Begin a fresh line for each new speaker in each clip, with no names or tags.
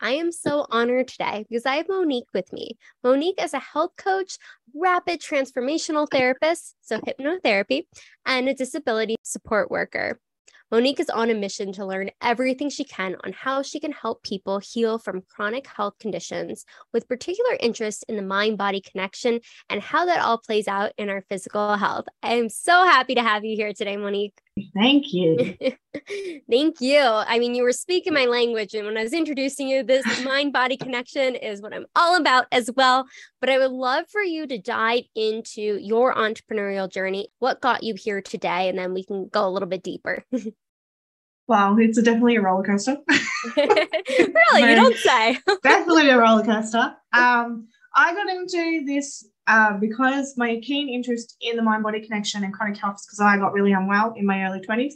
I am so honored today because I have Monique with me. Monique is a health coach, rapid transformational therapist, so hypnotherapy, and a disability support worker. Monique is on a mission to learn everything she can on how she can help people heal from chronic health conditions, with particular interest in the mind body connection and how that all plays out in our physical health. I am so happy to have you here today, Monique.
Thank you.
Thank you. I mean, you were speaking my language, and when I was introducing you, this mind body connection is what I'm all about as well. But I would love for you to dive into your entrepreneurial journey. What got you here today? And then we can go a little bit deeper.
Wow, it's definitely a roller coaster.
really, you don't say.
definitely a roller coaster. Um, I got into this uh, because my keen interest in the mind body connection and chronic health because I got really unwell in my early 20s.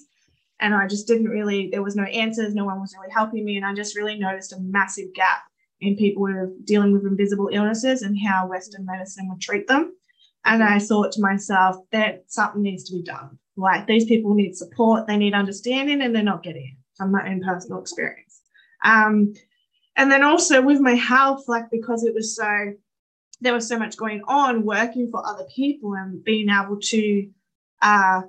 And I just didn't really, there was no answers, no one was really helping me. And I just really noticed a massive gap in people who are dealing with invisible illnesses and how Western medicine would treat them. And I thought to myself that something needs to be done. Like these people need support, they need understanding, and they're not getting it from my own personal experience. Um, and then also with my health, like because it was so, there was so much going on working for other people and being able to uh,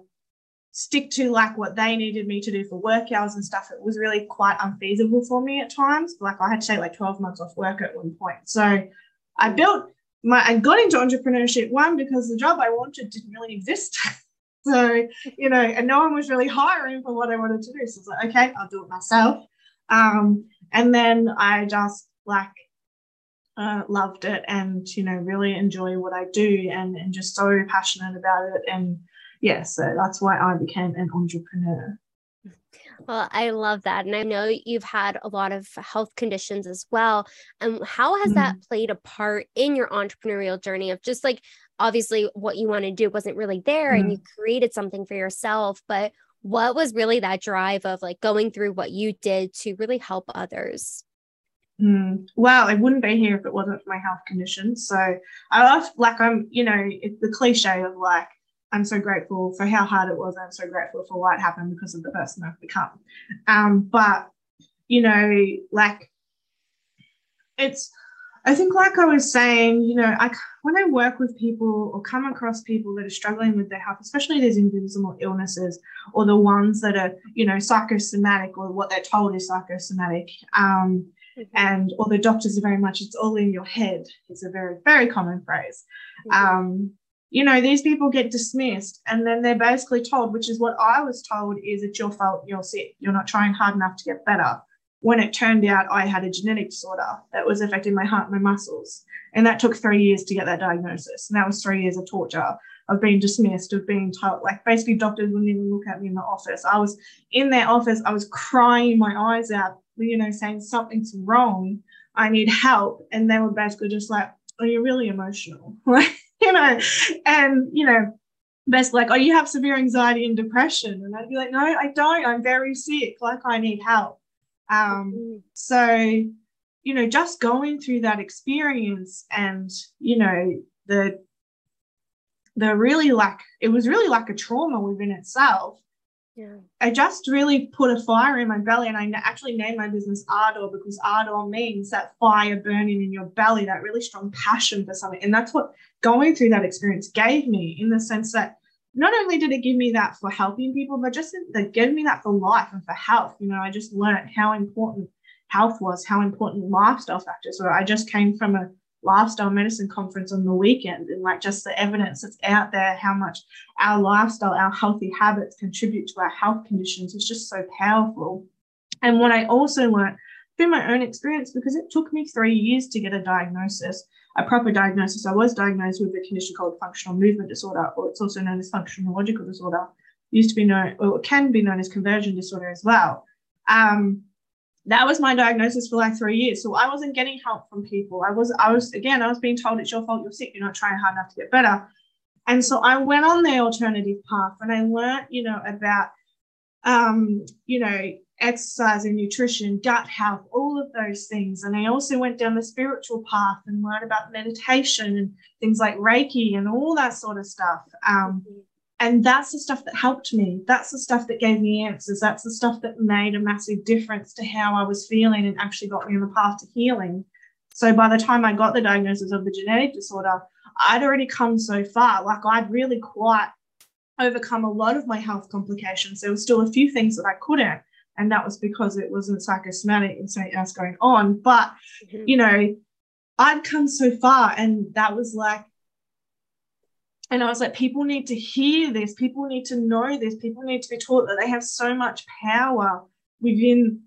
stick to like what they needed me to do for work hours and stuff, it was really quite unfeasible for me at times. Like I had to take like 12 months off work at one point. So I built my, I got into entrepreneurship one because the job I wanted didn't really exist. So, you know, and no one was really hiring for what I wanted to do. So I was like, okay, I'll do it myself. Um, and then I just like uh, loved it and, you know, really enjoy what I do and, and just so passionate about it. And yeah, so that's why I became an entrepreneur.
Well, I love that. And I know you've had a lot of health conditions as well. And how has mm that played a part in your entrepreneurial journey of just like obviously what you want to do wasn't really there mm and you created something for yourself, but what was really that drive of like going through what you did to really help others?
Mm. Well, I wouldn't be here if it wasn't for my health condition. So I love, like, I'm, you know, it's the cliche of like, I'm so grateful for how hard it was. I'm so grateful for what happened because of the person I've become. Um, but, you know, like, it's, I think, like I was saying, you know, I, when I work with people or come across people that are struggling with their health, especially these invisible illnesses or the ones that are, you know, psychosomatic or what they're told is psychosomatic, um, mm-hmm. and the doctors are very much, it's all in your head, is a very, very common phrase. Mm-hmm. Um, you know, these people get dismissed and then they're basically told, which is what I was told, is it's your fault, you're sick, you're not trying hard enough to get better when it turned out I had a genetic disorder that was affecting my heart and my muscles. And that took three years to get that diagnosis. And that was three years of torture, of being dismissed, of being told, like basically doctors wouldn't even look at me in the office. I was in their office, I was crying my eyes out, you know, saying something's wrong. I need help. And they were basically just like, oh, you're really emotional? you know, and you know, basically like, Oh, you have severe anxiety and depression. And I'd be like, No, I don't. I'm very sick. Like I need help um, mm-hmm. so, you know, just going through that experience and, you know, the the really like it was really like a trauma within itself. Yeah. I just really put a fire in my belly and I actually named my business Ardor because Ardor means that fire burning in your belly, that really strong passion for something. And that's what going through that experience gave me in the sense that not only did it give me that for helping people, but just that gave me that for life and for health. You know, I just learned how important health was, how important lifestyle factors were. I just came from a lifestyle medicine conference on the weekend and like just the evidence that's out there, how much our lifestyle, our healthy habits contribute to our health conditions is just so powerful. And what I also learned through my own experience, because it took me three years to get a diagnosis a proper diagnosis. I was diagnosed with a condition called functional movement disorder, or it's also known as functional neurological disorder. Used to be known, or can be known as conversion disorder as well. Um, that was my diagnosis for like three years. So I wasn't getting help from people. I was, I was again, I was being told it's your fault, you're sick, you're not trying hard enough to get better. And so I went on the alternative path and I learned, you know, about, um, you know, exercise and nutrition, gut health, all of those things. And I also went down the spiritual path and learned about meditation and things like Reiki and all that sort of stuff. Um, mm-hmm and that's the stuff that helped me. That's the stuff that gave me answers. That's the stuff that made a massive difference to how i was feeling and actually got me on the path to healing. So by the time i got the diagnosis of the genetic disorder i'd already come so far. Like i'd really quite overcome a lot of my health complications. There was still a few things that i couldn't and that was because it wasn't psychosomatic and something else going on. But mm-hmm. you know i'd come so far and that was like and I was like, people need to hear this. People need to know this. People need to be taught that they have so much power within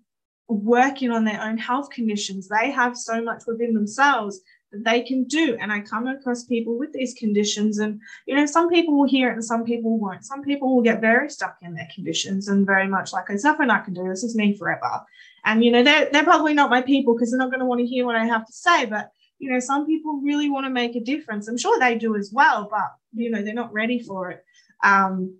working on their own health conditions. They have so much within themselves that they can do. And I come across people with these conditions, and you know, some people will hear it and some people won't. Some people will get very stuck in their conditions and very much like, there's nothing I can do. This is me forever. And you know, they're, they're probably not my people because they're not going to want to hear what I have to say. But you know, some people really want to make a difference. I'm sure they do as well, but you know, they're not ready for it. Um,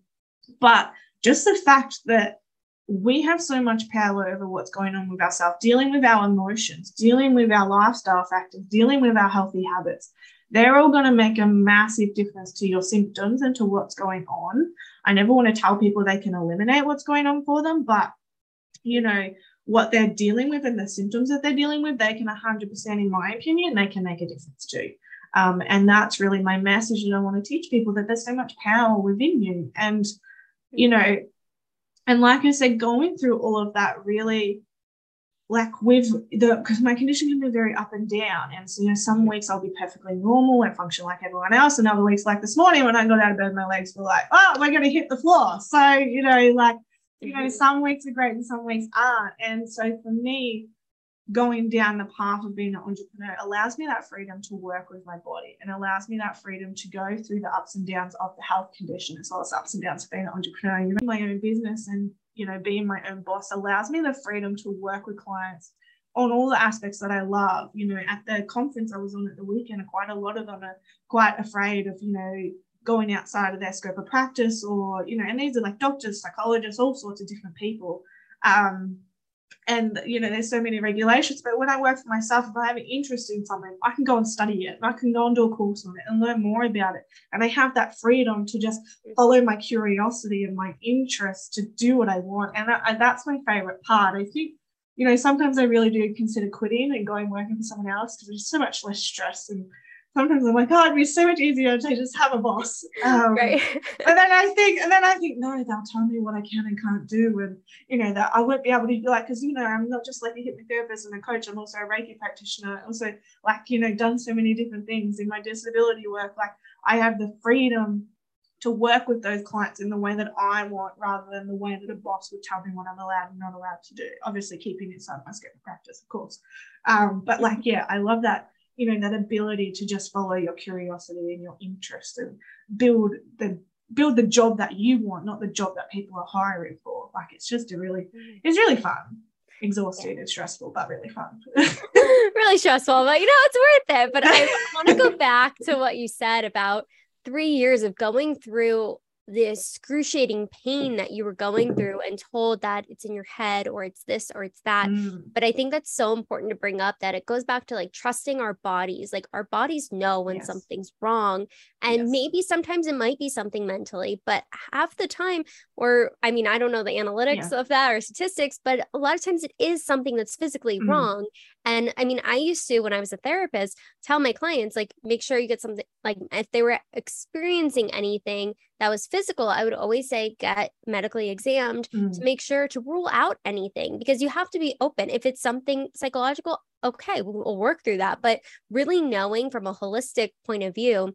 but just the fact that we have so much power over what's going on with ourselves, dealing with our emotions, dealing with our lifestyle factors, dealing with our healthy habits, they're all going to make a massive difference to your symptoms and to what's going on. I never want to tell people they can eliminate what's going on for them, but you know, what they're dealing with and the symptoms that they're dealing with, they can 100%, in my opinion, they can make a difference too. Um, and that's really my message that I want to teach people that there's so much power within you. And, you know, and like I said, going through all of that really, like with the, because my condition can be very up and down. And so, you know, some weeks I'll be perfectly normal and function like everyone else. And other weeks, like this morning when I got out of bed, my legs were like, oh, we're going to hit the floor. So, you know, like, you know, mm-hmm. some weeks are great and some weeks aren't. And so for me, going down the path of being an entrepreneur allows me that freedom to work with my body and allows me that freedom to go through the ups and downs of the health condition as well as ups and downs of being an entrepreneur. You know, my own business and you know, being my own boss allows me the freedom to work with clients on all the aspects that I love. You know, at the conference I was on at the weekend, quite a lot of them are quite afraid of, you know, going outside of their scope of practice or you know and these are like doctors psychologists all sorts of different people. Um, and you know there's so many regulations but when i work for myself if i have an interest in something i can go and study it and i can go and do a course on it and learn more about it. And i have that freedom to just follow my curiosity and my interest to do what i want. And, that's my favorite part. I think you know sometimes i really do consider quitting and going working for someone else because there's so much less stress and sometimes I'm like, oh, it'd be so much easier to just have a boss. Um, right. and then I think, and then I think, no, they'll tell me what I can and can't do, and you know that I won't be able to be like, because you know, I'm not just like a hypnotherapist and a coach. I'm also a Reiki practitioner. Also, like you know, done so many different things in my disability work. Like I have the freedom to work with those clients in the way that I want rather than the way that a boss would tell me what I'm allowed and not allowed to do. Obviously, keeping it inside my scope of practice, of course. Um, but like, yeah, I love that you know that ability to just follow your curiosity and your interest and build the build the job that you want not the job that people are hiring for like it's just a really mm. it's really fun exhausting yeah. and stressful but really fun
really stressful but you know it's worth it but i want to go back to what you said about three years of going through the excruciating pain that you were going through and told that it's in your head or it's this or it's that. Mm. But I think that's so important to bring up that it goes back to like trusting our bodies. Like our bodies know when yes. something's wrong. And yes. maybe sometimes it might be something mentally, but half the time, or I mean, I don't know the analytics yeah. of that or statistics, but a lot of times it is something that's physically mm. wrong. And I mean, I used to, when I was a therapist, tell my clients, like, make sure you get something, like, if they were experiencing anything that was physical, I would always say get medically examined mm. to make sure to rule out anything because you have to be open. If it's something psychological, okay, we'll, we'll work through that. But really knowing from a holistic point of view,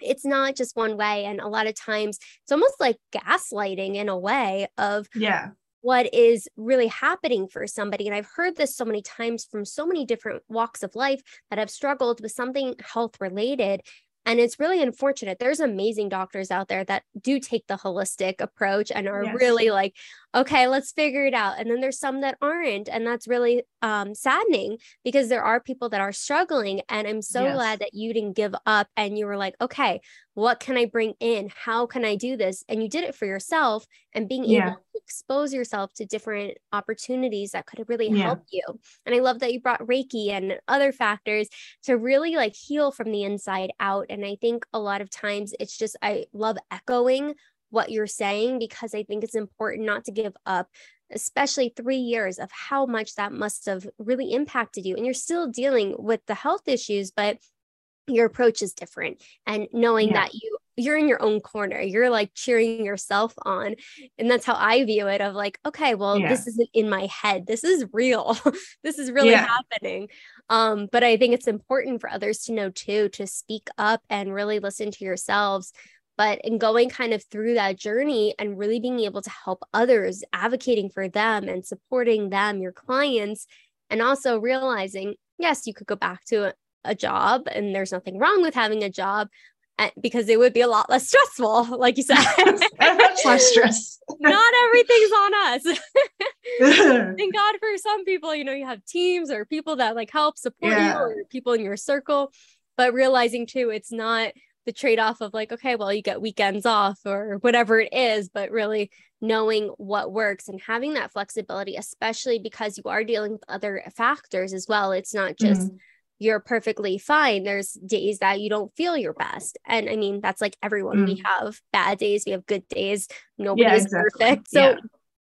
it's not just one way. And a lot of times it's almost like gaslighting in a way of,
yeah,
what is really happening for somebody. And I've heard this so many times from so many different walks of life that have struggled with something health related And it's really unfortunate. There's amazing doctors out there that do take the holistic approach and are yes. really like, okay, let's figure it out. And then there's some that aren't. And that's really um, saddening because there are people that are struggling. And I'm so yes. glad that you didn't give up and you were like, okay, what can I bring in? How can I do this? And you did it for yourself and being yeah. able to expose yourself to different opportunities that could really yeah. help you. And I love that you brought Reiki and other factors to really like heal from the inside out. And I think a lot of times it's just, I love echoing what you're saying because I think it's important not to give up, especially three years of how much that must have really impacted you. And you're still dealing with the health issues, but your approach is different and knowing yeah. that you you're in your own corner you're like cheering yourself on and that's how i view it of like okay well yeah. this isn't in my head this is real this is really yeah. happening um but i think it's important for others to know too to speak up and really listen to yourselves but in going kind of through that journey and really being able to help others advocating for them and supporting them your clients and also realizing yes you could go back to a job and there's nothing wrong with having a job eh, because it would be a lot less stressful like you said.
Much less stress.
Not everything's on us. Thank god for some people you know you have teams or people that like help support yeah. you or people in your circle but realizing too it's not the trade-off of like okay well you get weekends off or whatever it is but really knowing what works and having that flexibility especially because you are dealing with other factors as well it's not just mm-hmm you're perfectly fine. There's days that you don't feel your best. And I mean, that's like everyone. Mm. We have bad days, we have good days. nobody's yeah, exactly. perfect. So, yeah.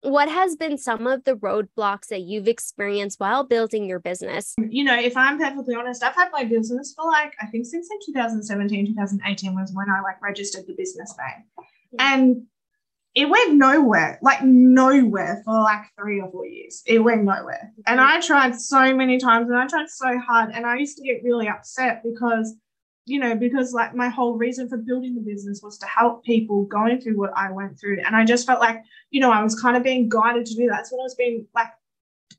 What has been some of the roadblocks that you've experienced while building your business?
You know, if I'm perfectly honest, I've had my business for like, I think since like 2017, 2018 was when I like registered the business name. And it went nowhere, like nowhere for like three or four years. It went nowhere. And mm-hmm. I tried so many times and I tried so hard. And I used to get really upset because, you know, because like my whole reason for building the business was to help people going through what I went through. And I just felt like, you know, I was kind of being guided to do that. That's what I was being like,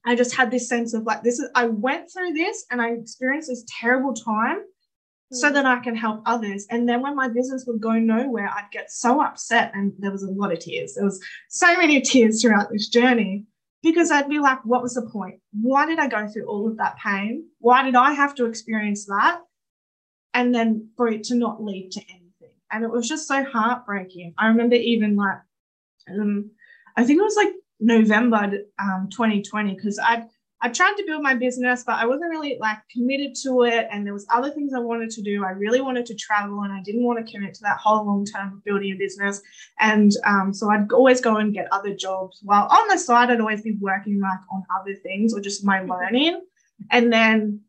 I just had this sense of like, this is, I went through this and I experienced this terrible time so hmm. that I can help others. And then when my business would go nowhere, I'd get so upset. And there was a lot of tears. There was so many tears throughout this journey because I'd be like, what was the point? Why did I go through all of that pain? Why did I have to experience that? And then for it to not lead to anything. And it was just so heartbreaking. I remember even like, um, I think it was like November um, 2020, because I'd I tried to build my business, but I wasn't really like committed to it. And there was other things I wanted to do. I really wanted to travel and I didn't want to commit to that whole long term of building a business. And um, so I'd always go and get other jobs while on the side, I'd always be working like on other things or just my learning. And then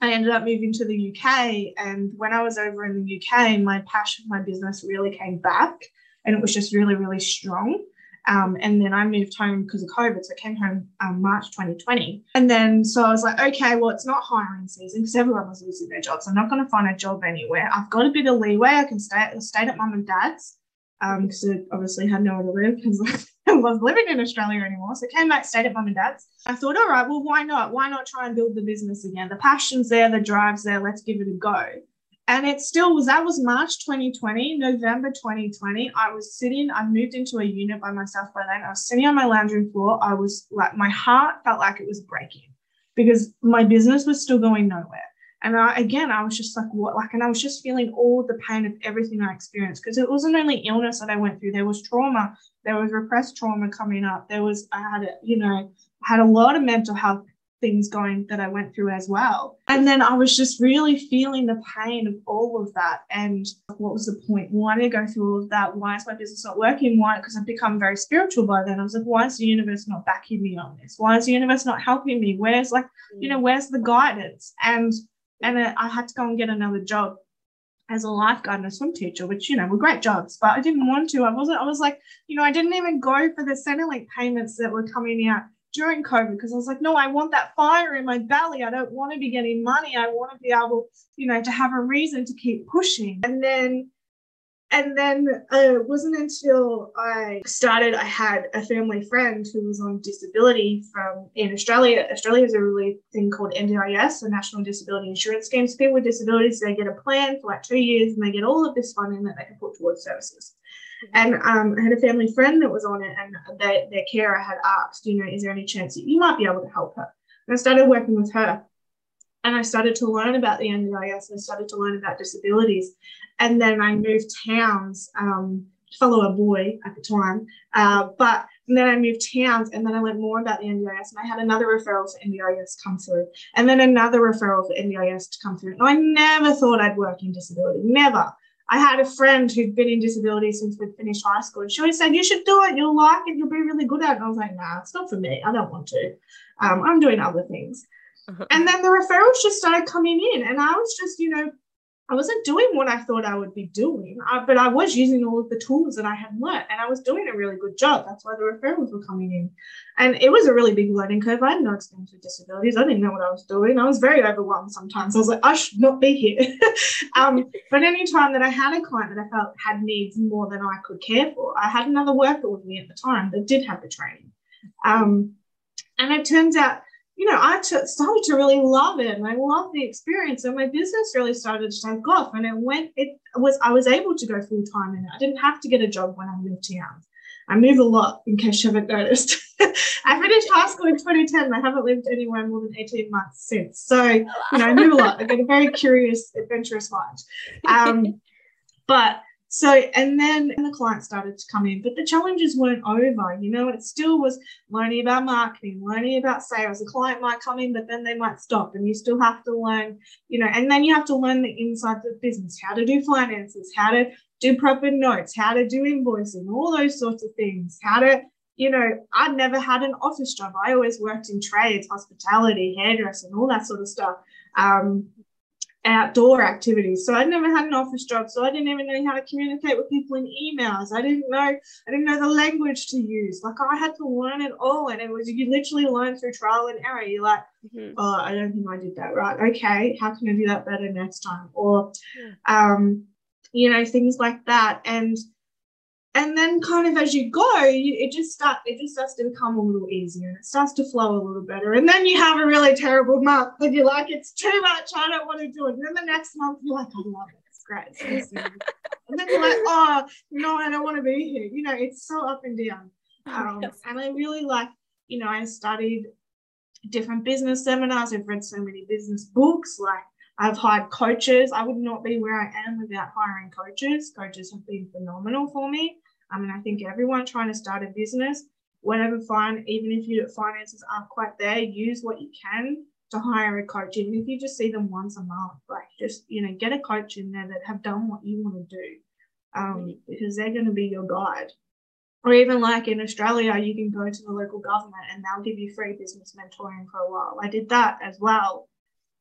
I ended up moving to the UK. And when I was over in the UK, my passion, for my business really came back and it was just really, really strong. Um, and then I moved home because of COVID. So I came home um, March 2020. And then so I was like, okay, well, it's not hiring season because everyone was losing their jobs. I'm not going to find a job anywhere. I've got a bit of leeway. I can stay, I stayed at mum and dad's because um, I obviously had nowhere to live because was living in Australia anymore. So came back, stayed at mum and dad's. I thought, all right, well, why not? Why not try and build the business again? The passion's there, the drive's there. Let's give it a go. And it still was, that was March 2020, November 2020. I was sitting, I moved into a unit by myself by then. I was sitting on my lounge room floor. I was like, my heart felt like it was breaking because my business was still going nowhere. And I, again, I was just like, what? Like, and I was just feeling all the pain of everything I experienced because it wasn't only illness that I went through. There was trauma. There was repressed trauma coming up. There was, I had, a, you know, I had a lot of mental health things going that I went through as well. And then I was just really feeling the pain of all of that. And what was the point? Why did I go through all of that? Why is my business not working? Why? Because I've become very spiritual by then. I was like, why is the universe not backing me on this? Why is the universe not helping me? Where's like, you know, mm. where's the guidance? And and I had to go and get another job as a lifeguard and a swim teacher, which you know were great jobs, but I didn't want to. I wasn't. I was like, you know, I didn't even go for the Centrelink payments that were coming out during COVID because I was like, no, I want that fire in my belly. I don't want to be getting money. I want to be able, you know, to have a reason to keep pushing. And then and then uh, it wasn't until I started, I had a family friend who was on disability from in Australia. Australia has a really thing called NDIS, the National Disability Insurance Scheme. So people with disabilities, they get a plan for like two years and they get all of this funding that they can put towards services. And um, I had a family friend that was on it, and they, their carer had asked, you know, is there any chance that you might be able to help her? And I started working with her and I started to learn about the NDIS and I started to learn about disabilities. And then I moved towns um, to follow a boy at the time. Uh, but then I moved towns and then I learned more about the NDIS and I had another referral for NDIS come through and then another referral for NDIS to come through. And I never thought I'd work in disability, never. I had a friend who'd been in disability since we'd finished high school. And she always said, You should do it. You'll like it. You'll be really good at it. And I was like, Nah, it's not for me. I don't want to. Um, I'm doing other things. Uh-huh. And then the referrals just started coming in. And I was just, you know, I wasn't doing what I thought I would be doing, uh, but I was using all of the tools that I had learned and I was doing a really good job. That's why the referrals were coming in. And it was a really big learning curve. I had no experience with disabilities. I didn't know what I was doing. I was very overwhelmed sometimes. I was like, I should not be here. um, but any time that I had a client that I felt had needs more than I could care for, I had another worker with me at the time that did have the training. Um, and it turns out you know, I t- started to really love it and I loved the experience and my business really started to take off and it went, it was, I was able to go full time in it. I didn't have to get a job when I moved to Young. I move a lot in case you haven't noticed. I finished high school in 2010 and I haven't lived anywhere more than 18 months since. So, you know, I move a lot. I get a very curious, adventurous life. Um, but so, and then the clients started to come in, but the challenges weren't over. You know, it still was learning about marketing, learning about sales. A client might come in, but then they might stop, and you still have to learn, you know, and then you have to learn the insides of business, how to do finances, how to do proper notes, how to do invoicing, all those sorts of things, how to, you know, I'd never had an office job. I always worked in trades, hospitality, hairdressing, all that sort of stuff. Um, outdoor activities. So I never had an office job. So I didn't even know how to communicate with people in emails. I didn't know, I didn't know the language to use. Like I had to learn it all. And it was, you literally learn through trial and error. You're like, mm-hmm. oh, I don't think I did that right. Okay. How can I do that better next time? Or, yeah. um, you know, things like that. And, and then kind of as you go you, it just start it just starts to become a little easier and it starts to flow a little better. And then you have a really terrible month and you're like it's too much. I don't want to do it. And then the next month you're like i love it. It's great. It's and then you're like oh no i don't want to be here. You know it's so up and down. Oh, um, yes. and i really like you know i studied different business seminars. I've read so many business books. Like I've hired coaches. I would not be where I am without hiring coaches. Coaches have been phenomenal for me. I mean, I think everyone trying to start a business, whatever fine, even if your finances aren't quite there, use what you can to hire a coach. Even if you just see them once a month, like just, you know, get a coach in there that have done what you want to do um, because they're going to be your guide. Or even like in Australia, you can go to the local government and they'll give you free business mentoring for a while. I did that as well.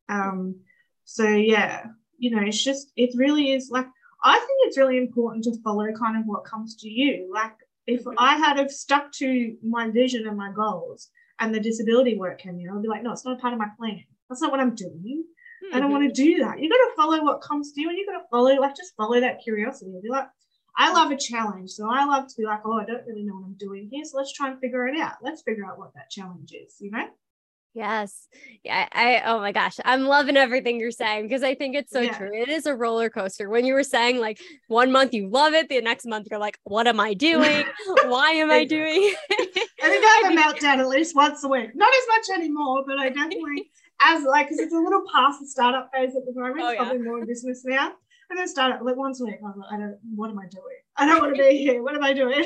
Um, so yeah, you know, it's just, it really is like, I think it's really important to follow kind of what comes to you. Like if. I had have stuck to my vision and my goals and the disability work came in, I'd be like, no, it's not a part of my plan. That's not what I'm doing. Mm-hmm. I don't want to do that. You got to follow what comes to you and you got to follow, like, just follow that curiosity. Be like, I love a challenge. So I love to be like, oh, I don't really know what I'm doing here. So let's try and figure it out. Let's figure out what that challenge is, you know?
Yes. Yeah. I, oh my gosh. I'm loving everything you're saying because I think it's so yeah. true. It is a roller coaster. When you were saying like one month you love it, the next month you're like, what am I doing? Why am I doing? It?
I think I have a meltdown at least once a week. Not as much anymore, but I definitely, as like, because it's a little past the startup phase at the moment, oh, yeah. probably more in business now. And then start like once a week. I'm like, I don't, what am I doing? I don't want to be here. What am I doing?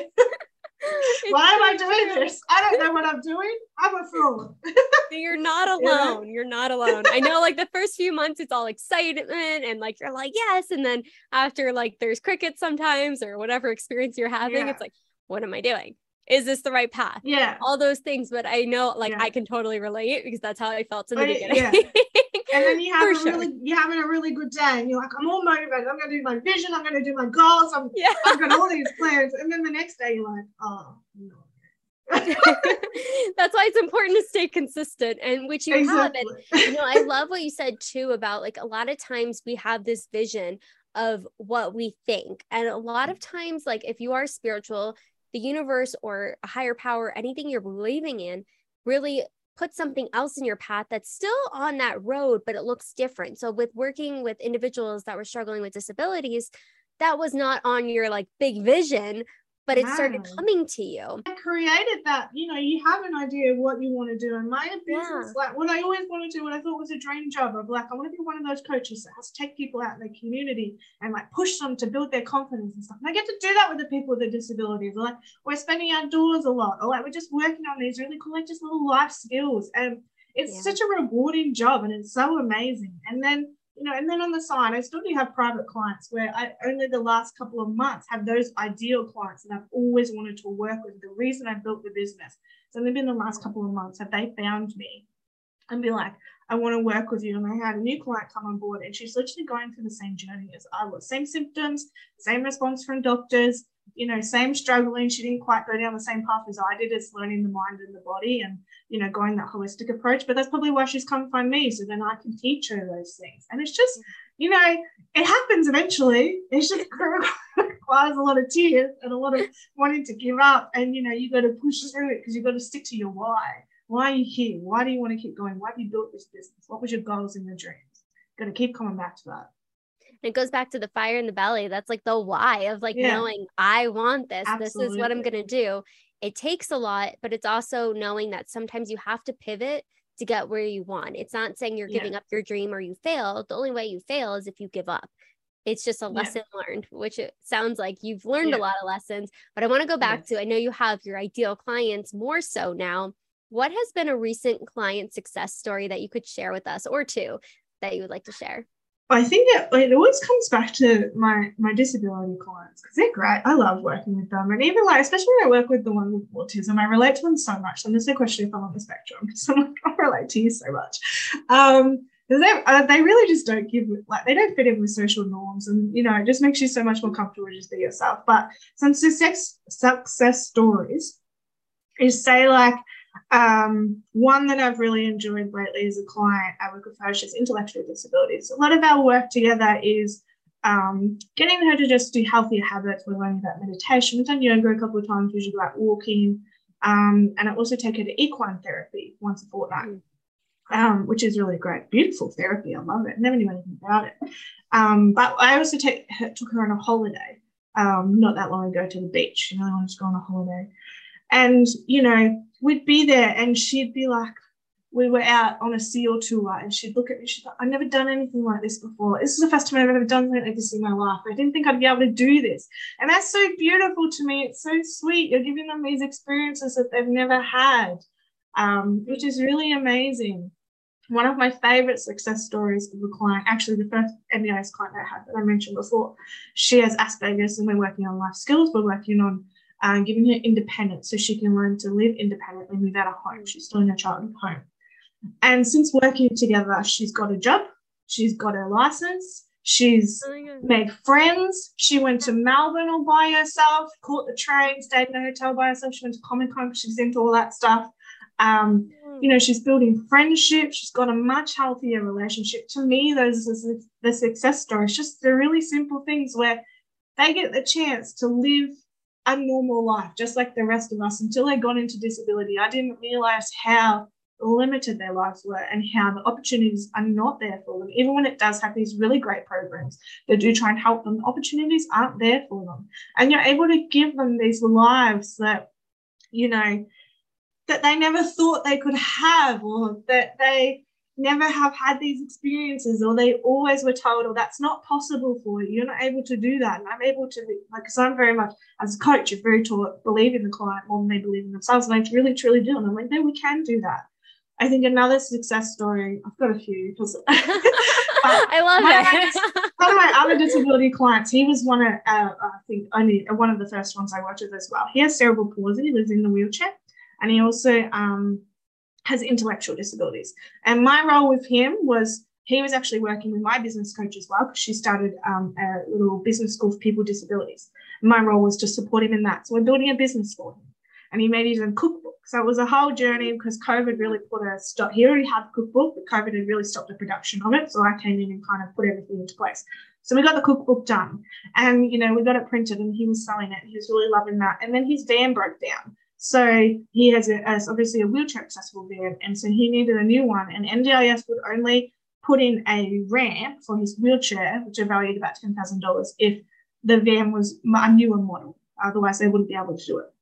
Why am I doing this? I don't know what I'm doing. I'm a fool.
you're not alone. You're not alone. I know, like the first few months, it's all excitement and like you're like, yes. And then after, like, there's crickets sometimes or whatever experience you're having, yeah. it's like, what am I doing? Is this the right path?
Yeah.
All those things. But I know, like, yeah. I can totally relate because that's how I felt in the beginning. Yeah.
and then you have a sure. really you're having a really good day and you're like i'm all motivated i'm going to do my vision i'm going to do my goals i'm yeah. i've got all these plans and then the next day you're like oh no
that's why it's important to stay consistent and which you exactly. have and you know i love what you said too about like a lot of times we have this vision of what we think. And a lot of times, like if you are spiritual, the universe or a higher power, anything you're believing in, really put something else in your path that's still on that road, but it looks different. So, with working with individuals that were struggling with disabilities, that was not on your like big vision, but it started coming to you.
I created that, you know, you have an idea of what you want to do. And my business, yeah. like what I always wanted to do, what I thought was a dream job of like, I want to be one of those coaches that has to take people out in the community and like push them to build their confidence and stuff. And I get to do that with the people with the disabilities. Like we're spending outdoors a lot, or like we're just working on these really cool, like just little life skills. And it's yeah. such a rewarding job and it's so amazing. And then you know, and then on the side, I still do have private clients where I only the last couple of months have those ideal clients that I've always wanted to work with. The reason I built the business. So only been the last couple of months have they found me and be like, I want to work with you. And I had a new client come on board and she's literally going through the same journey as I was. Same symptoms, same response from doctors, you know, same struggling. She didn't quite go down the same path as I did. It's learning the mind and the body and, you know, going that holistic approach. But that's probably why she's come find me. So then I can teach her those things. And it's just, you know, it happens eventually. It's just requires a lot of tears and a lot of wanting to give up. And, you know, you got to push through it because you've got to stick to your why. Why are you here? Why do you want to keep going? Why have you built this business? What was your goals and your dreams? Got to keep coming back to that
it goes back to the fire in the belly. That's like the why of like yeah. knowing I want this. Absolutely. This is what I'm going to do. It takes a lot, but it's also knowing that sometimes you have to pivot to get where you want. It's not saying you're giving yeah. up your dream or you fail. The only way you fail is if you give up. It's just a lesson yeah. learned, which it sounds like you've learned a lot of lessons. But I want to go back to I know you have your ideal clients more so now. What has been a recent client success story that you could share with us or two that you would like to share?
I think it, it always comes back to my my disability clients because they're great. I love working with them, and even like especially when I work with the one with autism, I relate to them so much. And there's no question if I'm on the spectrum because I'm like, I relate to you so much. Um, they, uh, they really just don't give like they don't fit in with social norms, and you know it just makes you so much more comfortable just be yourself. But some success success stories is say like um, one that I've really enjoyed lately is a client I work with her. Intellectual disabilities. A lot of our work together is um, getting her to just do healthier habits. We're learning about meditation. We've done yoga a couple of times. We go out walking. Um, and I also take her to equine therapy once a fortnight, um, which is really great. Beautiful therapy. I love it. Never knew anything about it. Um, but I also take her, took her on a holiday um, not that long ago to the beach. You know, I wanted to go on a holiday. And, you know, we'd be there and she'd be like, we were out on a SEAL tour and she'd look at me, she'd like, I've never done anything like this before. This is the first time I've ever done something like this in my life. I didn't think I'd be able to do this. And that's so beautiful to me. It's so sweet. You're giving them these experiences that they've never had, um, which is really amazing. One of my favorite success stories of a client, actually the first NDIS client I had that I mentioned before, she has Asperger's and we're working on life skills. We're working on uh, giving her independence so she can learn to live independently without a home. She's still in her childhood home. And since working together, she's got a job, she's got her license, she's made friends. She went to Melbourne all by herself, caught the train, stayed in a hotel by herself. She went to Comic Con she's into all that stuff. Um, you know, she's building friendships. She's got a much healthier relationship. To me, those are the success stories. Just the really simple things where they get the chance to live a normal life, just like the rest of us. Until I got into disability, I didn't realize how limited their lives were and how the opportunities are not there for them. Even when it does have these really great programs that do try and help them, opportunities aren't there for them. And you're able to give them these lives that, you know, that they never thought they could have or that they never have had these experiences or they always were told oh that's not possible for you. You're not able to do that. And i'm able to like because i'm very much as a coach you're very taught believe in the client more than they believe in themselves and i really truly do. And i'm like no we can do that. I think another success story i've got a few because
i love it.
one of my other disability clients he was one of uh, i think only one of the first ones i worked with as well. He has cerebral palsy he lives in the wheelchair and he also um, has intellectual disabilities. And my role with him was he was actually working with my business coach as well because she started um, a little business school for people with disabilities. My role was to support him in that. So we're building a business for him. And he made his own cookbooks So it was a whole journey because COVID really put a stop. He already had the cookbook, but COVID had really stopped the production of it. So I came in and kind of put everything into place. So we got the cookbook done and, you know, we got it printed and he was selling it. He was really loving that. And then his van broke down. So he has, a, has obviously a wheelchair accessible van. And so he needed a new one. And NDIS would only put in a ramp for his wheelchair, which are valued about $10,000 if the van was a newer model. Otherwise, they wouldn't be able to do it.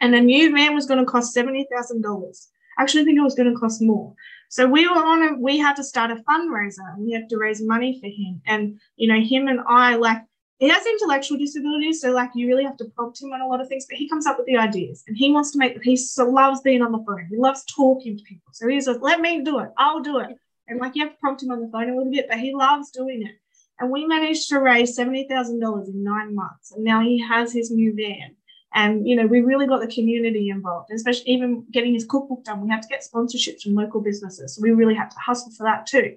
And the new van was going to cost $70,000. Actually, I think it was going to cost more. So we were on a, we had to start a fundraiser and we had to raise money for him. And, you know, him and I, like, he has intellectual disabilities. So, like, you really have to prompt him on a lot of things, but he comes up with the ideas and he wants to make, he so loves being on the phone. He loves talking to people. So he says, let me do it. I'll do it. And, like, you have to prompt him on the phone a little bit, but he loves doing it. And we managed to raise $70,000 in nine months. And now he has his new van. And, you know, we really got the community involved, especially even getting his cookbook done. We had to get sponsorships from local businesses. So we really had to hustle for that too.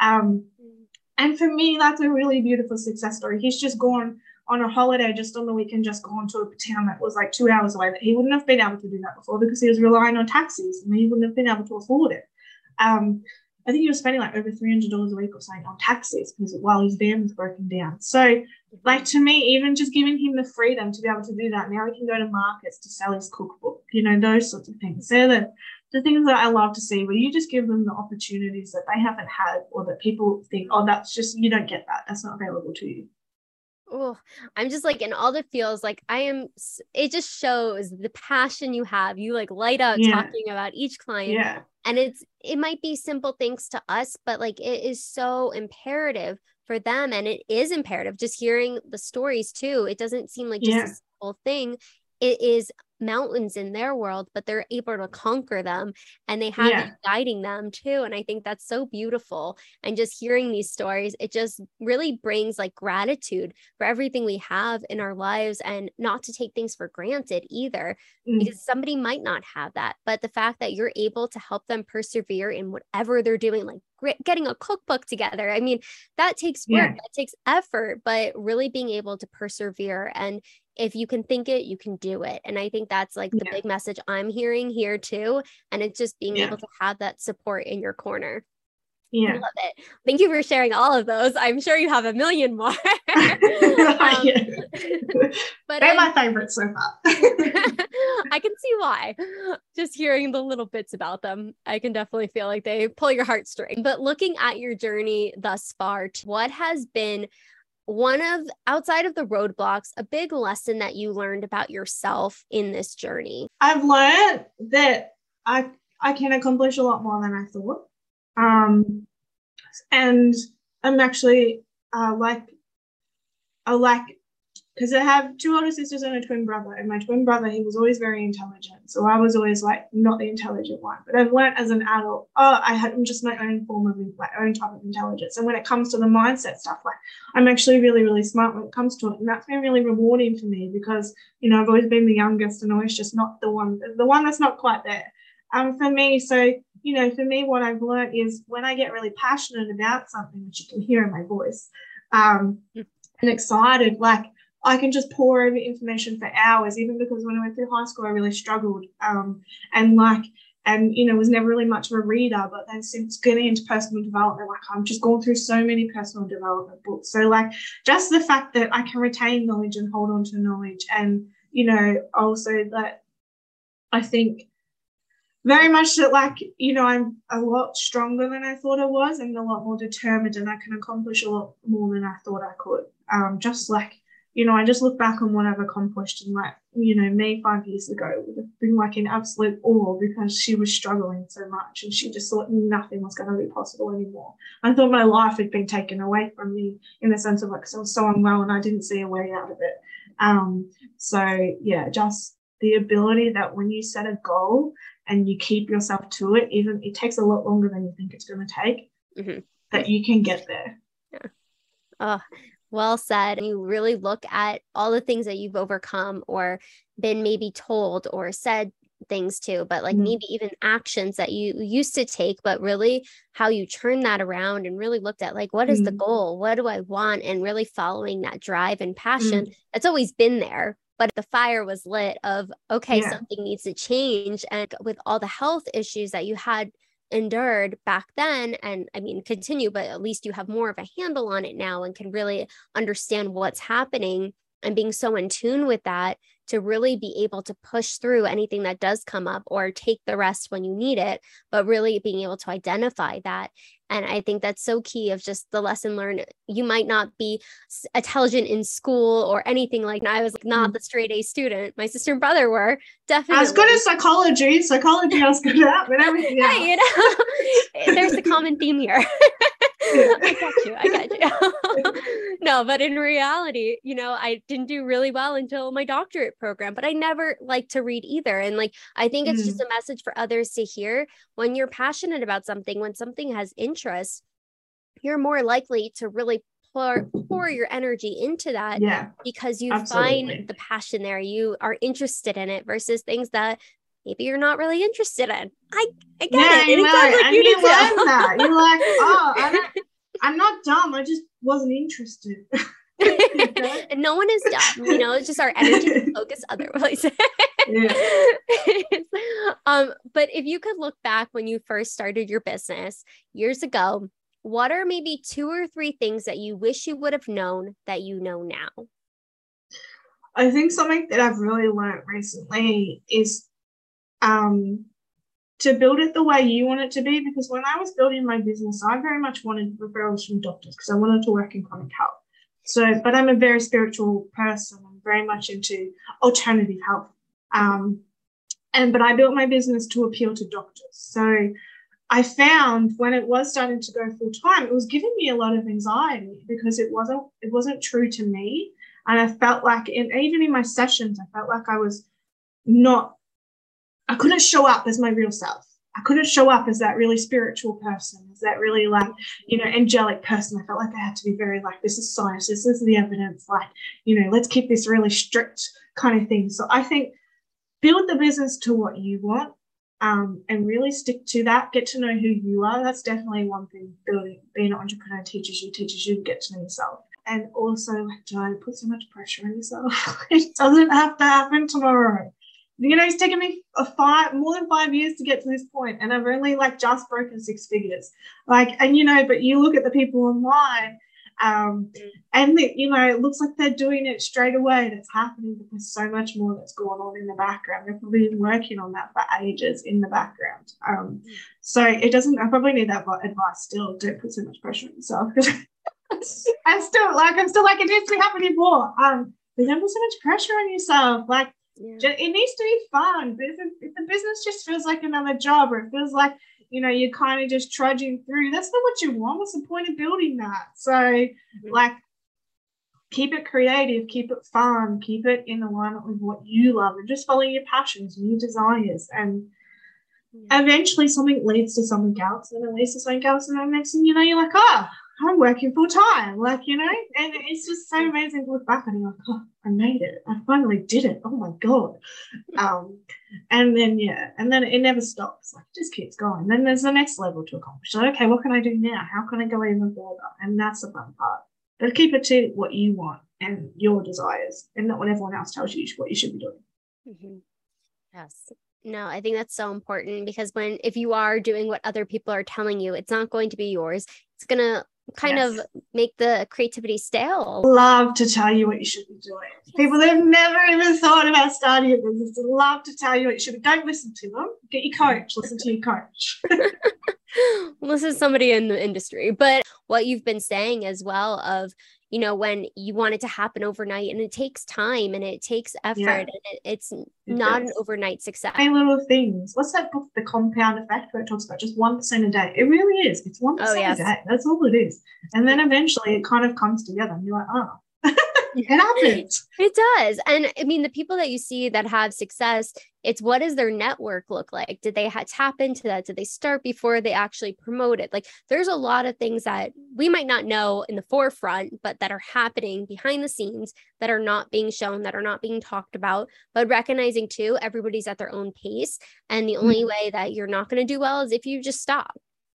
Um, and for me, that's a really beautiful success story. He's just gone on a holiday just on the weekend, just gone to a town that was like two hours away that he wouldn't have been able to do that before because he was relying on taxis and he wouldn't have been able to afford it. Um, I think he was spending like over $300 a week or something on taxis because while his van was broken down. So, like to me, even just giving him the freedom to be able to do that, now he can go to markets to sell his cookbook, you know, those sorts of things. They're the, the things that I love to see where you just give them the opportunities that they haven't had or that people think, oh, that's just, you don't get that. That's not available to you.
Oh, I'm just like in all the feels like I am it just shows the passion you have. You like light up yeah. talking about each client.
Yeah.
And it's it might be simple things to us, but like it is so imperative for them. And it is imperative just hearing the stories too. It doesn't seem like just yeah. a simple thing. It is mountains in their world, but they're able to conquer them and they have yeah. guiding them too. And I think that's so beautiful. And just hearing these stories, it just really brings like gratitude for everything we have in our lives and not to take things for granted either, mm. because somebody might not have that. But the fact that you're able to help them persevere in whatever they're doing, like getting a cookbook together. I mean, that takes work, yeah. that takes effort, but really being able to persevere and if you can think it, you can do it. And I think that's like the yeah. big message I'm hearing here too. And it's just being yeah. able to have that support in your corner.
Yeah. I
love it. Thank you for sharing all of those. I'm sure you have a million more. um,
but they're my favorites so far.
I can see why. Just hearing the little bits about them, I can definitely feel like they pull your heartstring. But looking at your journey thus far, what has been one of outside of the roadblocks a big lesson that you learned about yourself in this journey?
I've learned that i i can accomplish a lot more than i thought. Um and i'm actually uh like i like because I have two older sisters and a twin brother. And my twin brother, he was always very intelligent. So I was always like not the intelligent one. But I've learned as an adult, oh, I had just my own form of my own type of intelligence. And when it comes to the mindset stuff, like I'm actually really, really smart when it comes to it. And that's been really rewarding for me because, you know, I've always been the youngest and always just not the one, the one that's not quite there. Um, for me, so you know, for me, what I've learned is when I get really passionate about something, which you can hear in my voice, um, and excited, like I can just pour over information for hours, even because when I went through high school, I really struggled. Um, and like, and you know, was never really much of a reader. But then since getting into personal development, like I'm just going through so many personal development books. So like, just the fact that I can retain knowledge and hold on to knowledge, and you know, also that I think very much that like you know i'm a lot stronger than i thought i was and a lot more determined and i can accomplish a lot more than i thought i could um, just like you know, I just look back on what I've accomplished and like, you know, me five years ago would have been like in absolute awe because she was struggling so much and she just thought nothing was going to be possible anymore. I thought my life had been taken away from me in the sense of like, I was so unwell and I didn't see a way out of it. Um, so yeah, just the ability that when you set a goal and you keep yourself to it, even it takes a lot longer than you think it's going to take, mm-hmm. that you can get there.
Yeah. Oh, well said. You really look at all the things that you've overcome or been maybe told or said things to, but like mm-hmm. maybe even actions that you used to take, but really how you turn that around and really looked at like, what is mm-hmm. the goal? What do I want? And really following that drive and passion mm-hmm. that's always been there, but the fire was lit of okay
Yeah.
something needs to change and with all the health issues that you had endured back then and i mean continue but at least you have more of a handle on it now and can really understand what's happening and being so in tune with that to really be able to push through anything that does come up or take the rest when you need it but really being able to identify that and i think that's so key of just the lesson learned you might not be intelligent in school or anything like that. i was like not
Mm.
the straight a student my sister and brother were definitely
I was good at psychology. Psychology I was good at, but everything else.
Hey, you know, there's a common theme here. I got you. I got you. no, but in reality, you know, I didn't do really well until my doctorate program, but I never liked to read either. And like, I think it's just mm. a message for others to hear when you're passionate about something, when something has interest, you're more likely to really pour, pour your energy into that
yeah.
because you
Absolutely.
find the passion there you are interested in it versus things that maybe you're not really interested in i i get
Yeah,
it
you
and it
know,
like you
that. You're like, oh, I don't, I'm not dumb. I just wasn't interested.
no one is dumb you know it's just our energy is focused other places
Yeah.
um but if you could look back when you first started your business years ago what are maybe two or three things that you wish you would have known that you know now
I think something that I've really learned recently is um, to build it the way you want it to be. Because when I was building my business, I very much wanted referrals from doctors because I wanted to work in chronic health. So, but I'm a very spiritual person. I'm very much into alternative health. Um, and but I built my business to appeal to doctors. So I found when it was starting to go full time, it was giving me a lot of anxiety because it wasn't it wasn't true to me. And I felt like, in, even in my sessions, I felt like I was not, I couldn't show up as my real self. I couldn't show up as that really spiritual person, as that really like, you know, angelic person. I felt like I had to be very like, this is science, this is the evidence, like, you know, let's keep this really strict kind of thing. So I think build the business to what you want um, and really stick to that. Get to know who you are. That's definitely one thing building, being an entrepreneur teaches you, teaches you to get to know yourself. And also, don't put so much pressure on yourself. it doesn't have to happen tomorrow. You know, it's taken me a five more than five years to get to this point, and I've only like just broken six figures. Like, and you know, but you look at the people online, um, and the, you know, it looks like they're doing it straight away. That's happening, but there's so much more that's going on in the background. They've probably been working on that for ages in the background. Um, so it doesn't. I probably need that advice still. Don't put so much pressure on yourself. I'm still like I'm still like it needs to be happening more. Um, but don't put so much pressure on yourself. Like
Yeah.
it needs to be fun. But if, it- if the business just feels like another job, or it feels like you know you're kind of just trudging through, that's not what you want. What's the point of building that? So mm-hmm. like keep it creative, keep it fun, keep it in alignment with what you love, and just follow your passions and your desires. And
Yeah.
eventually something leads to something else, and it leads to something else, and then next thing you know, you're like, oh, I'm working full time, like you know, and it's just so amazing to look back and you're like, oh, I made it, I finally did it, oh my god, um, and then yeah, and then it never stops, like it just keeps going. Then there's the next level to accomplish. Like, okay, what can I do now? How can I go even further? And that's the fun part. But keep it to what you want and your desires, and not what everyone else tells you what you should be doing.
Mhm. Yes. No, I think that's so important because when if you are doing what other people are telling you, it's not going to be yours. It's gonna kind
Yes.
of make the creativity stale.
love to tell you what you should be doing. People that have never even thought about starting a business love to tell you what you should be. Don't listen to them. Get your coach. Listen to your coach.
well, this is somebody in the industry, but what you've been saying as well of, you know, when you want it to happen overnight and it takes time and it takes effort
Yeah.
and it, it's not an overnight success.
Tiny little things. What's that book, The Compound Effect, where it talks about just 1% a day? It really is. It's 1%
Oh, yes.
a day. That's all it is. And then eventually it kind of comes together and you're like, oh, it happens.
It does. And I mean, the people that you see that have success, it's what does their network look like? Did they ha- tap into that? Did they start before they actually promote it? Like, there's a lot of things that we might not know in the forefront, but that are happening behind the scenes that are not being shown, that are not being talked about. But recognizing too, everybody's at their own pace. And the mm-hmm. only way that you're not going to do well is if you just stop.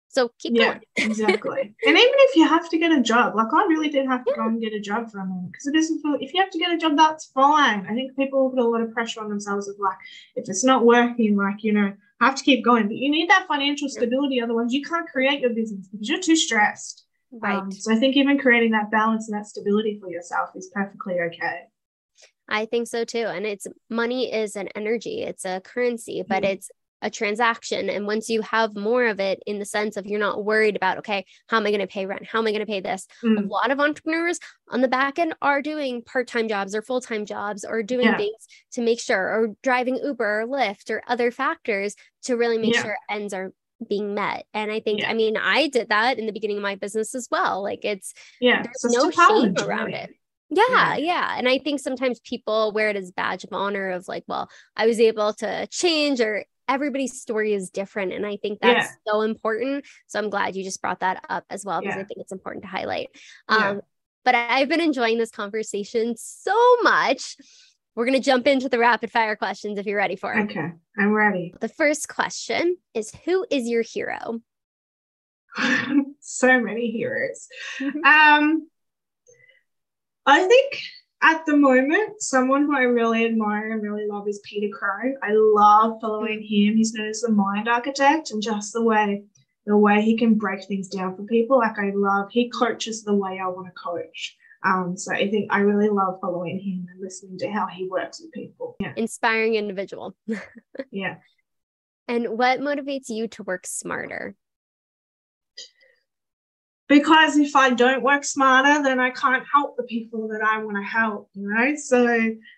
So keep
yeah,
going.
exactly. And even if you have to get a job, like I really did have to go and get a job for a moment because it isn't for, if you have to get a job, that's fine. I think people put a lot of pressure on themselves of like, if it's not working, like, you know, I have to keep going. But you need that financial stability, otherwise you can't create your business because you're too stressed.
Right.
Um, so I think even creating that balance and that stability for yourself is perfectly okay.
I think so too. And it's money is an energy, it's a currency, but it's a transaction. And once you have more of it in the sense of you're not worried about, okay, how am I going to pay rent? How am I going to pay this? A
Mm,
lot of entrepreneurs on the back end are doing part-time jobs or full-time jobs or doing
Yeah.
things to make sure or driving Uber or Lyft or other factors to really make
Yeah.
sure ends are being met. And I think,
Yeah.
I mean, I did that in the beginning of my business as well. Like it's
yeah.
there's no
a
shame around it. Yeah,
Yeah.
yeah. And I think sometimes people wear it as badge of honor of like, well, I was able to change or everybody's story is different. And I think that's so important. So I'm glad you just brought that up as well, because I think it's important to highlight.
Yeah.
Um, but I've been enjoying this conversation so much. We're going to jump into the rapid fire questions if you're ready for it.
Okay, I'm ready.
The first question is Who is your hero?
so many heroes. Um, I think at the moment, someone who I really admire and really love is Peter Crone. I love following him. He's known as the mind architect, and just the way the way he can break things down for people. Like I love he coaches the way I want to coach. Um, so I think I really love following him and listening to how he works with people. Yeah,
Inspiring individual.
yeah.
And what motivates you to work smarter?
Because if I don't work smarter, then I can't help the people that I want to help, you know? So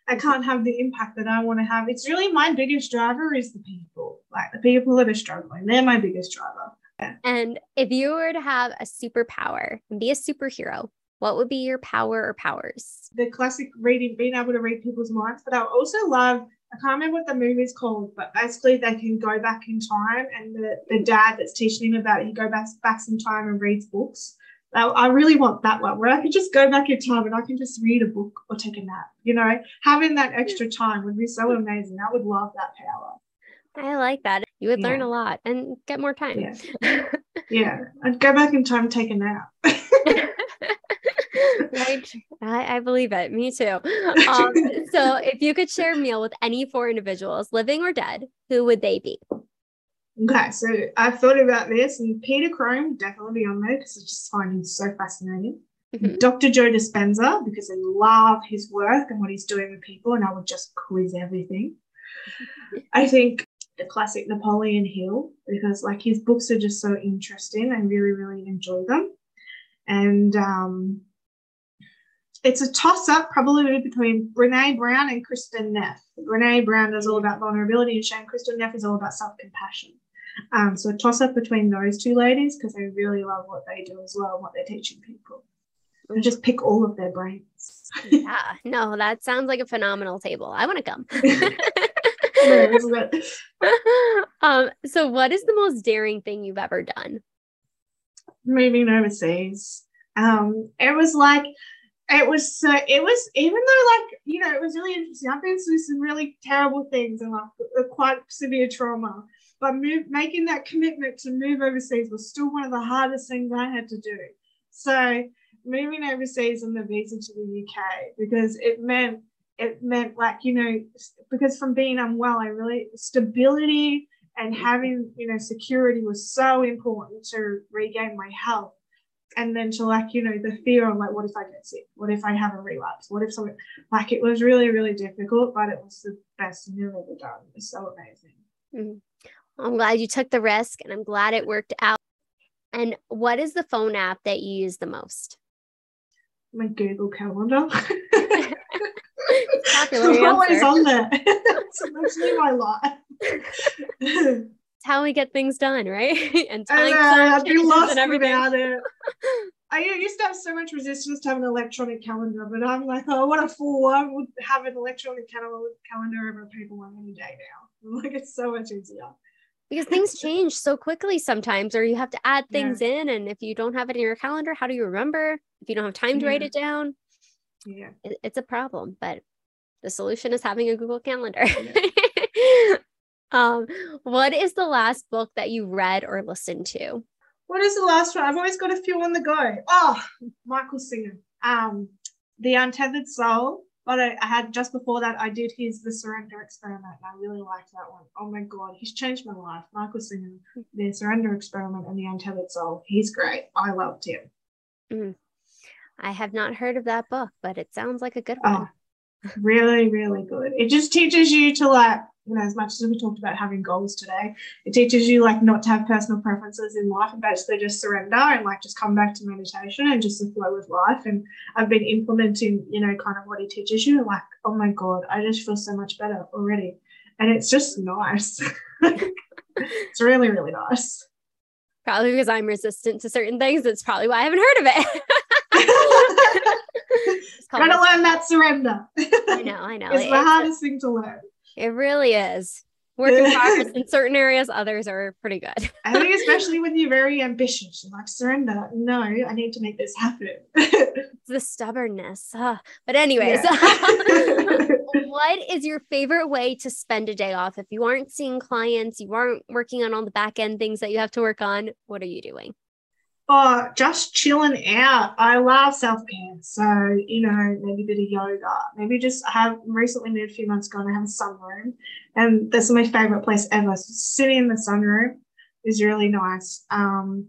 I can't have the impact that I want to have. It's really my biggest driver is the people, like the people that are struggling. They're my biggest driver.
And if you were to have a superpower and be a superhero, what would be your power or powers?
The classic reading, being able to read people's minds, but I also love, I can't remember what the movie's called, but basically they can go back in time and the, the dad that's teaching him about it, he go back, back in time and reads books. I, I really want that one where I can just go back in time and I can just read a book or take a nap. You know, having that extra time would be so amazing. I would love that power.
I like that. You would learn
Yeah.
a lot and get more time.
Yeah. Yeah. I'd go back in time and take a nap.
right. I, I believe it. Me too. Um, so, if you could share a meal with any four individuals, living or dead, who would they be?
Okay, so I've thought about this, and Peter Crone definitely on there because I just find him so fascinating.
Mhm.
Dr. Joe Dispenza because I love his work and what he's doing with people, and I would just quiz everything. I think the classic Napoleon Hill because like his books are just so interesting. I really, really enjoy them, and um, it's a toss up probably between Brene Brown and Kristin Neff. Brene Brown is all about vulnerability and shame. Kristin Neff is all about self compassion. Um, so a toss up between those two ladies because I really love what they do as well and what they're teaching people. And just pick all of their brains.
Yeah. No, that sounds like a phenomenal table. I want to come.
No, isn't it?
um, so, what is the most daring thing you've ever done?
Moving overseas. Um, it was like it was so it was even though like you know it was really interesting. I've been through some really terrible things and like uh, quite severe trauma. But move, making that commitment to move overseas was still one of the hardest things I had to do. So moving overseas on the visa to the UK because it meant it meant like you know because from being unwell, I really stability and having you know security was so important to regain my health and then to like you know the fear of like what if i get sick? What if i have a relapse? What if something like it was really really difficult but it was the best thing i've ever done. It was so amazing. Mm-hmm.
I'm glad you took the risk and I'm glad it worked out. And what is the phone app that you use the most?
my google calendar.
Popular
always on there. It's mostly my life
It's how we get things done, right? and
I
time
know,
zone
I'd be
changes
lost
and everything.
without it. I used to have so much resistance to have an electronic calendar, but I'm like, oh, what a fool! I would have an electronic calendar over a paper one any day now. I'm like, it's so much easier.
because things change so quickly sometimes, or you have to add things in. And if you don't have it in your calendar, how do you remember? If you don't have time to write it down,
Yeah.
it, it's a problem. But the solution is having a Google Calendar. Um, what is the last book that you read or listened to?
what is the last one? I've always got a few on the go. Oh, Michael Singer. Um, The Untethered Soul. But I, I, had just before that, I did his The Surrender Experiment, and I really liked that one. Oh my God, he's changed my life. Michael Singer, The Surrender Experiment, and The Untethered Soul. He's great. I loved him.
Mm. I have not heard of that book, but it sounds like a good one. Oh,
really, really good. It just teaches you to like, you know, as much as we talked about having goals today, it teaches you like not to have personal preferences in life and basically just surrender and like just come back to meditation and just to flow with life. And I've been implementing, you know, kind of what he teaches you. Like, oh my God, I just feel so much better already. And it's just nice. it's really, really nice.
Probably because I'm resistant to certain things. That's probably why I haven't heard of it.
Gotta learn that surrender.
I know, I know.
it's the hardest thing to learn.
It really is. Work in progress in certain areas, others are pretty good.
I think especially when you're very ambitious, you're like surrender. No, I need to make this happen.
the stubbornness. Uh, but anyways, yeah. what is your favorite way to spend a day off? If you aren't seeing clients, you aren't working on all the back end things that you have to work on, what are you doing?
Oh, just chilling out. I love self care. So, you know, maybe a bit of yoga. Maybe just I have recently moved a few months ago and I have a sunroom. And that's my favorite place ever. So sitting in the sunroom is really nice. Um,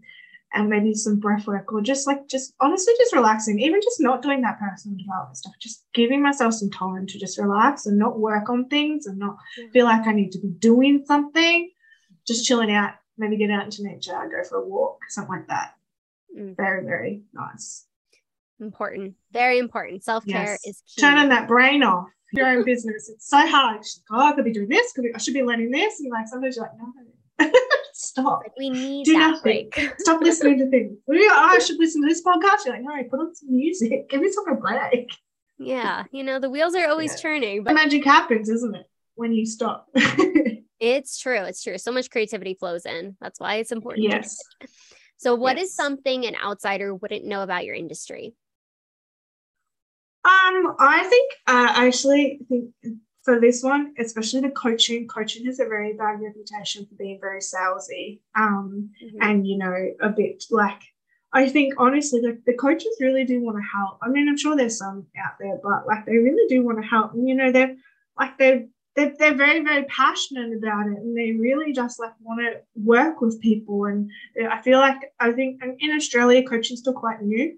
and maybe some breath work or just like just honestly just relaxing, even just not doing that personal development stuff, just giving myself some time to just relax and not work on things and not feel like I need to be doing something. Just chilling out, maybe get out into nature, go for a walk, something like that. Mm. Very, very nice.
Important. Very important. Self care yes. is key.
Turning that brain off. Your own business. It's so hard. Like, oh, I could be doing this. Could be, I should be learning this. And like sometimes you're like, no. Stop.
Like we need Do nothing. Break.
Stop listening to things. oh, I should listen to this podcast. You're like, no, put on some music. Give yourself a break.
Yeah. You know, the wheels are always yeah. turning.
But magic happens, isn't it? When you stop.
it's true. It's true. So much creativity flows in. That's why it's important.
Yes.
So, what yes. is something an outsider wouldn't know about your industry?
Um, I think uh, I actually think for this one, especially the coaching, coaching has a very bad reputation for being very salesy. Um, mm-hmm. and you know, a bit like I think honestly, like the coaches really do want to help. I mean, I'm sure there's some out there, but like they really do want to help. And you know, they're like they're they're, they're very very passionate about it and they really just like want to work with people and i feel like i think in australia coaching is still quite new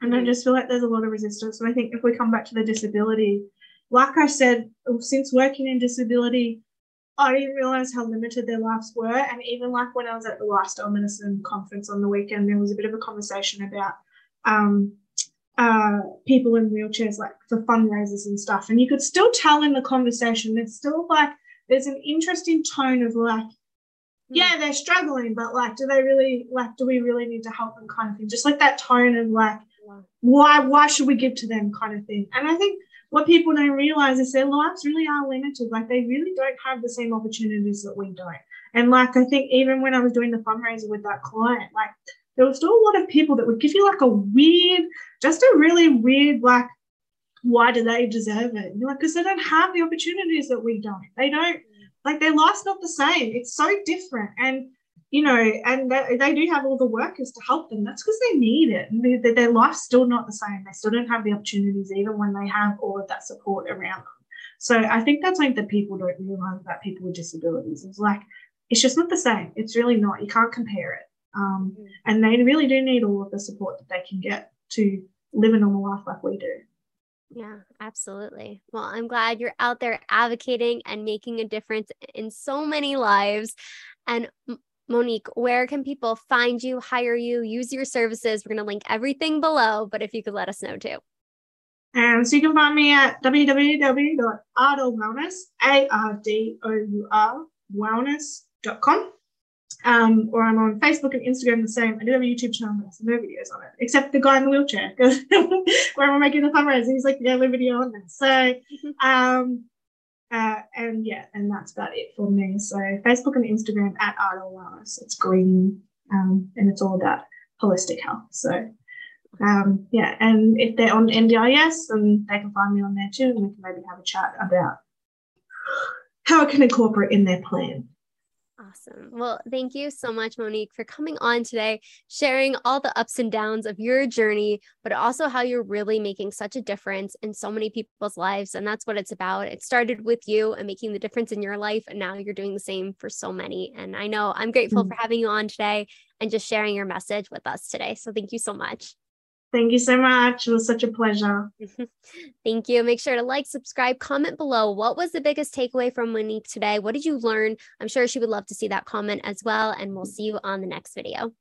and mm-hmm. i just feel like there's a lot of resistance and i think if we come back to the disability like i said since working in disability i didn't realize how limited their lives were and even like when i was at the lifestyle medicine conference on the weekend there was a bit of a conversation about um, uh, people in wheelchairs, like for fundraisers and stuff. And you could still tell in the conversation, there's still like, there's an interesting tone of like, hmm. yeah, they're struggling, but like, do they really, like, do we really need to help them kind of thing? Just like that tone of like, why, why should we give to them kind of thing? And I think what people don't realize is their lives really are limited. Like, they really don't have the same opportunities that we don't. And like, I think even when I was doing the fundraiser with that client, like, there was still a lot of people that would give you like a weird, just a really weird, like, why do they deserve it? you're like, because they don't have the opportunities that we don't. They don't, like, their life's not the same. It's so different. And, you know, and they, they do have all the workers to help them. That's because they need it. And they, their life's still not the same. They still don't have the opportunities, even when they have all of that support around them. So I think that's something that people don't realize about people with disabilities. It's like, it's just not the same. It's really not. You can't compare it. Um, mm. And they really do need all of the support that they can get to live a normal life like we do.
Yeah, absolutely. Well, I'm glad you're out there advocating and making a difference in so many lives. And Monique, where can people find you, hire you, use your services? We're going to link everything below, but if you could let us know too.
And so you can find me at www.ardourwellness, A-R-D-O-U-R, wellness.com. Um, or I'm on Facebook and Instagram the same. I do have a YouTube channel, but there's no videos on it, except the guy in the wheelchair, because where I'm making the fundraiser, he's like the only video on there. So, mm-hmm. um, uh, and yeah, and that's about it for me. So Facebook and Instagram at Ardour Wellness. It's green, um, and it's all about holistic health. So, um, yeah, and if they're on NDIS, then they can find me on there too, and we can maybe have a chat about how it can incorporate in their plan.
Awesome. Well, thank you so much, Monique, for coming on today, sharing all the ups and downs of your journey, but also how you're really making such a difference in so many people's lives. And that's what it's about. It started with you and making the difference in your life. And now you're doing the same for so many. And I know I'm grateful mm-hmm. for having you on today and just sharing your message with us today. So thank you so much.
Thank you so much. It was such a pleasure.
Thank you. Make sure to like, subscribe, comment below. What was the biggest takeaway from Monique today? What did you learn? I'm sure she would love to see that comment as well. And we'll see you on the next video.